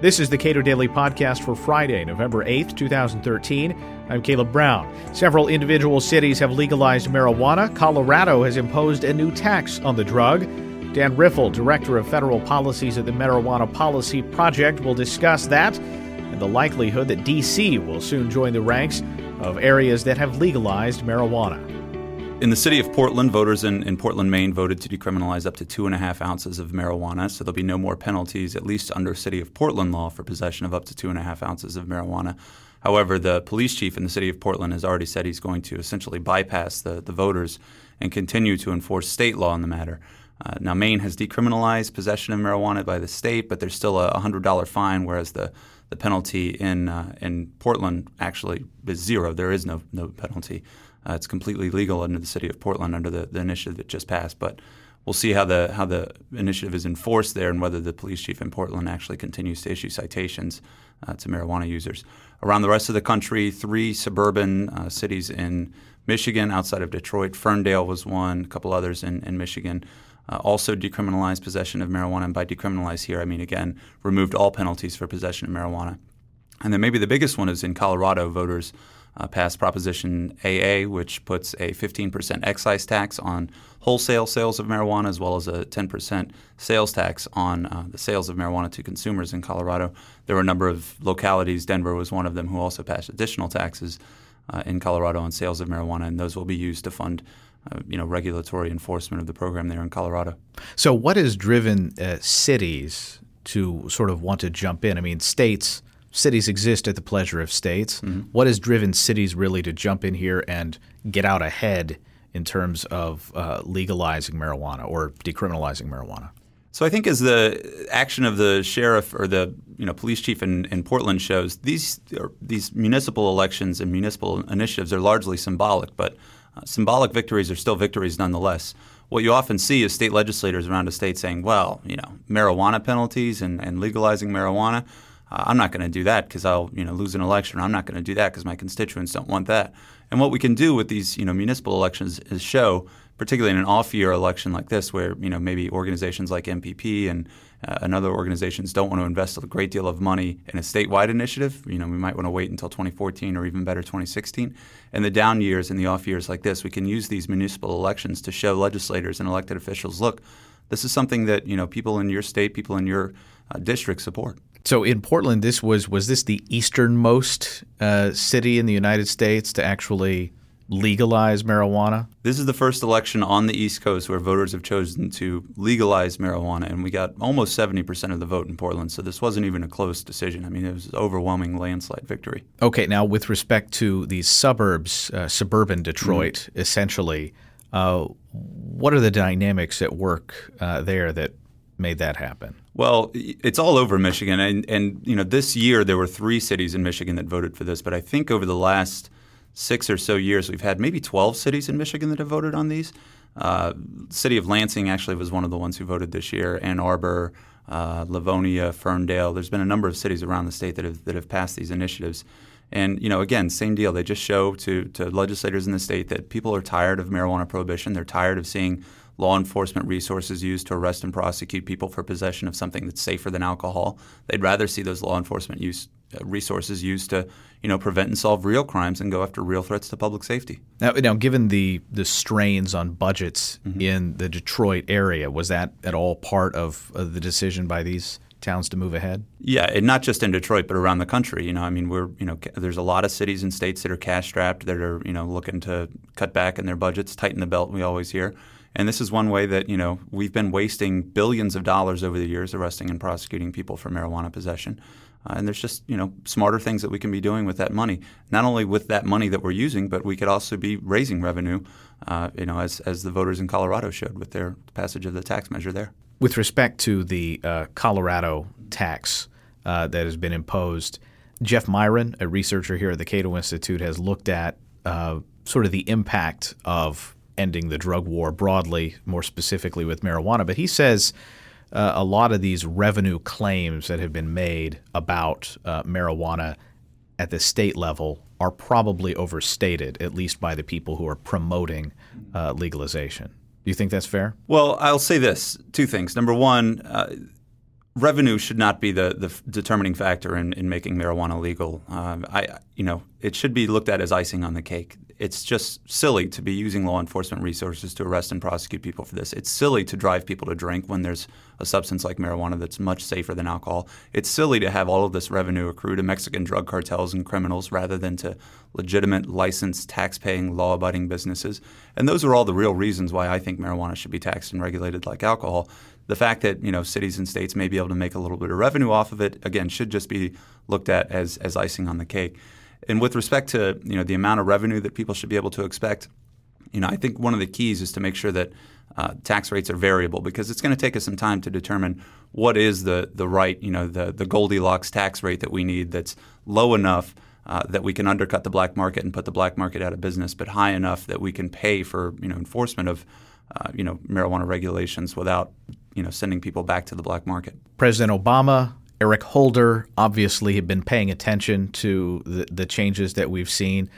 This is the Cato Daily Podcast for Friday, November 8th, 2013. I'm Caleb Brown. Several individual cities have legalized marijuana. Colorado has imposed a new tax on the drug. Dan Riffle, Director of Federal Policies at the Marijuana Policy Project, will discuss that and the likelihood that D.C. will soon join the ranks of areas that have legalized marijuana. In the city of Portland, voters in, in Portland, Maine voted to decriminalize up to two and a half ounces of marijuana. So there'll be no more penalties, at least under city of Portland law, for possession of up to two and a half ounces of marijuana. However, the police chief in the city of Portland has already said he's going to essentially bypass the, the voters and continue to enforce state law in the matter. Uh, now, Maine has decriminalized possession of marijuana by the state, but there's still a $100 fine, whereas the, the penalty in, uh, in Portland actually is zero. There is no, no penalty. Uh, it's completely legal under the city of Portland under the, the initiative that just passed. But we'll see how the how the initiative is enforced there and whether the police chief in Portland actually continues to issue citations uh, to marijuana users. Around the rest of the country, three suburban uh, cities in Michigan outside of Detroit, Ferndale was one, a couple others in, in Michigan. Uh, also decriminalized possession of marijuana. And by decriminalized here, I mean, again, removed all penalties for possession of marijuana. And then maybe the biggest one is in Colorado, voters uh, passed Proposition AA, which puts a 15% excise tax on wholesale sales of marijuana as well as a 10% sales tax on uh, the sales of marijuana to consumers in Colorado. There were a number of localities, Denver was one of them, who also passed additional taxes uh, in Colorado on sales of marijuana, and those will be used to fund. Uh, you know, regulatory enforcement of the program there in Colorado. So, what has driven uh, cities to sort of want to jump in? I mean, states cities exist at the pleasure of states. Mm-hmm. What has driven cities really to jump in here and get out ahead in terms of uh, legalizing marijuana or decriminalizing marijuana? So I think as the action of the sheriff or the you know police chief in, in Portland shows, these these municipal elections and municipal initiatives are largely symbolic, but uh, symbolic victories are still victories nonetheless. What you often see is state legislators around a state saying, well, you know, marijuana penalties and, and legalizing marijuana – uh, I'm not going to do that because I'll you know lose an election. I'm not going to do that because my constituents don't want that. And what we can do with these you know municipal elections is show, particularly in an off-year election like this, where you know maybe organizations like MPP and uh, and other organizations don't want to invest a great deal of money in a statewide initiative. You know, we might want to wait until 2014 or even better 2016. In the down years and the off years like this, we can use these municipal elections to show legislators and elected officials, look, this is something that you know people in your state, people in your uh, district support. So in Portland, this was was this the easternmost uh, city in the United States to actually legalize marijuana? This is the first election on the East Coast where voters have chosen to legalize marijuana, and we got almost seventy percent of the vote in Portland. So this wasn't even a close decision. I mean, it was an overwhelming landslide victory. Okay, now with respect to these suburbs, uh, suburban Detroit, mm-hmm. essentially. Uh, what are the dynamics at work uh, there that made that happen? Well, it's all over Michigan, and and you know this year there were three cities in Michigan that voted for this, but I think over the last six or so years we've had maybe 12 cities in Michigan that have voted on these. Uh, city of Lansing actually was one of the ones who voted this year. Ann Arbor, uh, Livonia, Ferndale. There's been a number of cities around the state that have that have passed these initiatives. And you know, again, same deal. They just show to to legislators in the state that people are tired of marijuana prohibition. They're tired of seeing law enforcement resources used to arrest and prosecute people for possession of something that's safer than alcohol. They'd rather see those law enforcement use, uh, resources used to, you know, prevent and solve real crimes and go after real threats to public safety. Now, now given the the strains on budgets mm-hmm. in the Detroit area, was that at all part of, of the decision by these? towns to move ahead? Yeah, and not just in Detroit, but around the country. You know, I mean, we're you know, there's a lot of cities and states that are cash strapped that are you know looking to cut back in their budgets, tighten the belt. We always hear. And this is one way that you know we've been wasting billions of dollars over the years arresting and prosecuting people for marijuana possession. Uh, and there's just you know smarter things that we can be doing with that money. Not only with that money that we're using, but we could also be raising revenue. Uh, you know, as as the voters in Colorado showed with their passage of the tax measure there. With respect to the uh, Colorado tax uh, that has been imposed, Jeff Miron, a researcher here at the Cato Institute, has looked at uh, sort of the impact of ending the drug war broadly, more specifically with marijuana. But he says uh, a lot of these revenue claims that have been made about uh, marijuana at the state level are probably overstated, at least by the people who are promoting uh, legalization. Do you think that's fair? Well, I'll say this two things. Number one, uh, revenue should not be the, the determining factor in, in making marijuana legal. Um, I, you know, it should be looked at as icing on the cake. It's just silly to be using law enforcement resources to arrest and prosecute people for this. It's silly to drive people to drink when there's a substance like marijuana that's much safer than alcohol. It's silly to have all of this revenue accrue to Mexican drug cartels and criminals rather than to legitimate, licensed, tax-paying, law-abiding businesses. And those are all the real reasons why I think marijuana should be taxed and regulated like alcohol the fact that you know cities and states may be able to make a little bit of revenue off of it again should just be looked at as as icing on the cake. And with respect to you know the amount of revenue that people should be able to expect, you know I think one of the keys is to make sure that uh, tax rates are variable because it's going to take us some time to determine what is the the right you know the the Goldilocks tax rate that we need that's low enough. Uh, that we can undercut the black market and put the black market out of business, but high enough that we can pay for you know enforcement of uh, you know marijuana regulations without you know sending people back to the black market. President Obama, Eric Holder, obviously had been paying attention to the, the changes that we've seen.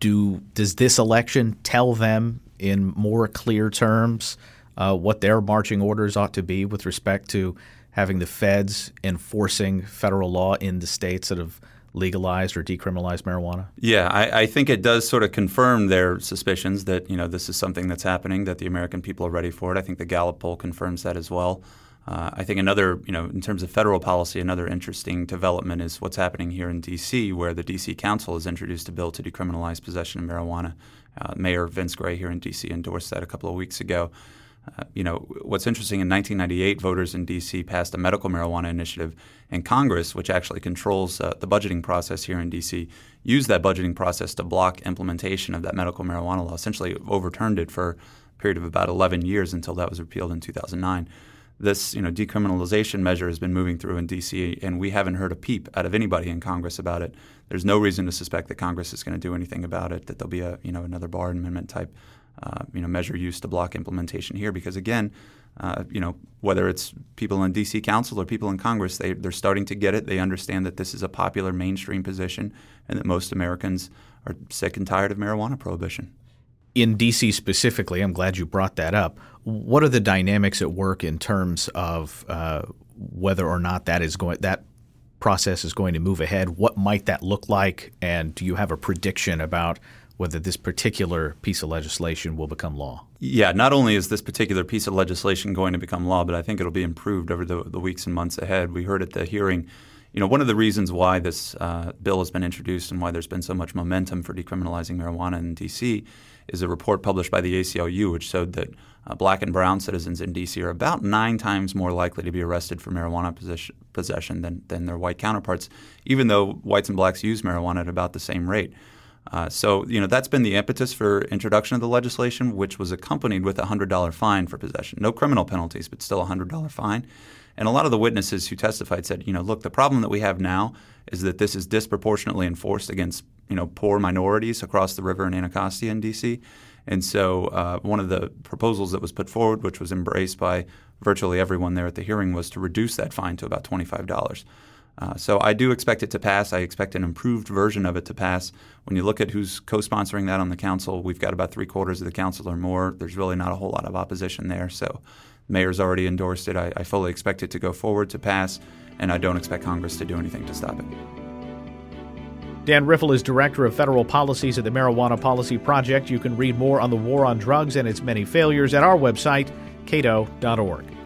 Do does this election tell them in more clear terms uh, what their marching orders ought to be with respect to having the feds enforcing federal law in the states that have legalized or decriminalized marijuana? Yeah, I, I, think it does sort of confirm their suspicions that you know this is something that's happening, that the American people are ready for it. I think the Gallup poll confirms that as well. Uh, I think another, you know, in terms of federal policy, another interesting development is what's happening here in D.C., where the D.C. Council has introduced a bill to decriminalize possession of marijuana. Uh, Mayor Vince Gray here in D.C. endorsed that a couple of weeks ago. Uh, you know, what's interesting in 1998, voters in D.C. passed a medical marijuana initiative, and Congress, which actually controls uh, the budgeting process here in D.C., used that budgeting process to block implementation of that medical marijuana law. Essentially, overturned it for a period of about 11 years until that was repealed in 2009. This, you know, decriminalization measure has been moving through in D.C., and we haven't heard a peep out of anybody in Congress about it. There's no reason to suspect that Congress is going to do anything about it. That there'll be a, you know, another Barr amendment type uh, you know, measure used to block implementation here because again, uh, you know, whether it's people in D.C. Council or people in Congress, they, they're starting to get it. They understand that this is a popular mainstream position and that most Americans are sick and tired of marijuana prohibition. In D.C. specifically, I'm glad you brought that up. What are the dynamics at work in terms of uh, whether or not that is going that process is going to move ahead? What might that look like? And do you have a prediction about whether this particular piece of legislation will become law. Yeah, not only is this particular piece of legislation going to become law, but I think it'll be improved over the, the weeks and months ahead. We heard at the hearing, you know, one of the reasons why this uh, bill has been introduced and why there's been so much momentum for decriminalizing marijuana in D.C. is a report published by the ACLU, which showed that uh, black and brown citizens in D.C. are about nine times more likely to be arrested for marijuana possession, possession than, than their white counterparts, even though whites and blacks use marijuana at about the same rate. Uh, so, you know, that's been the impetus for introduction of the legislation, which was accompanied with a $100 fine for possession. No criminal penalties, but still a $100 fine. And a lot of the witnesses who testified said, you know, look, the problem that we have now is that this is disproportionately enforced against, you know, poor minorities across the river in Anacostia in D.C. And so uh, one of the proposals that was put forward, which was embraced by virtually everyone there at the hearing, was to reduce that fine to about $25. Uh, so I do expect it to pass. I expect an improved version of it to pass. When you look at who's co-sponsoring that on the council, we've got about three quarters of the council or more. There's really not a whole lot of opposition there. So the mayor's already endorsed it. I, I fully expect it to go forward to pass, and I don't expect Congress to do anything to stop it. Dan Riffle is Director of Federal Policies at the Marijuana Policy Project. You can read more on the war on drugs and its many failures at our website, cato.org.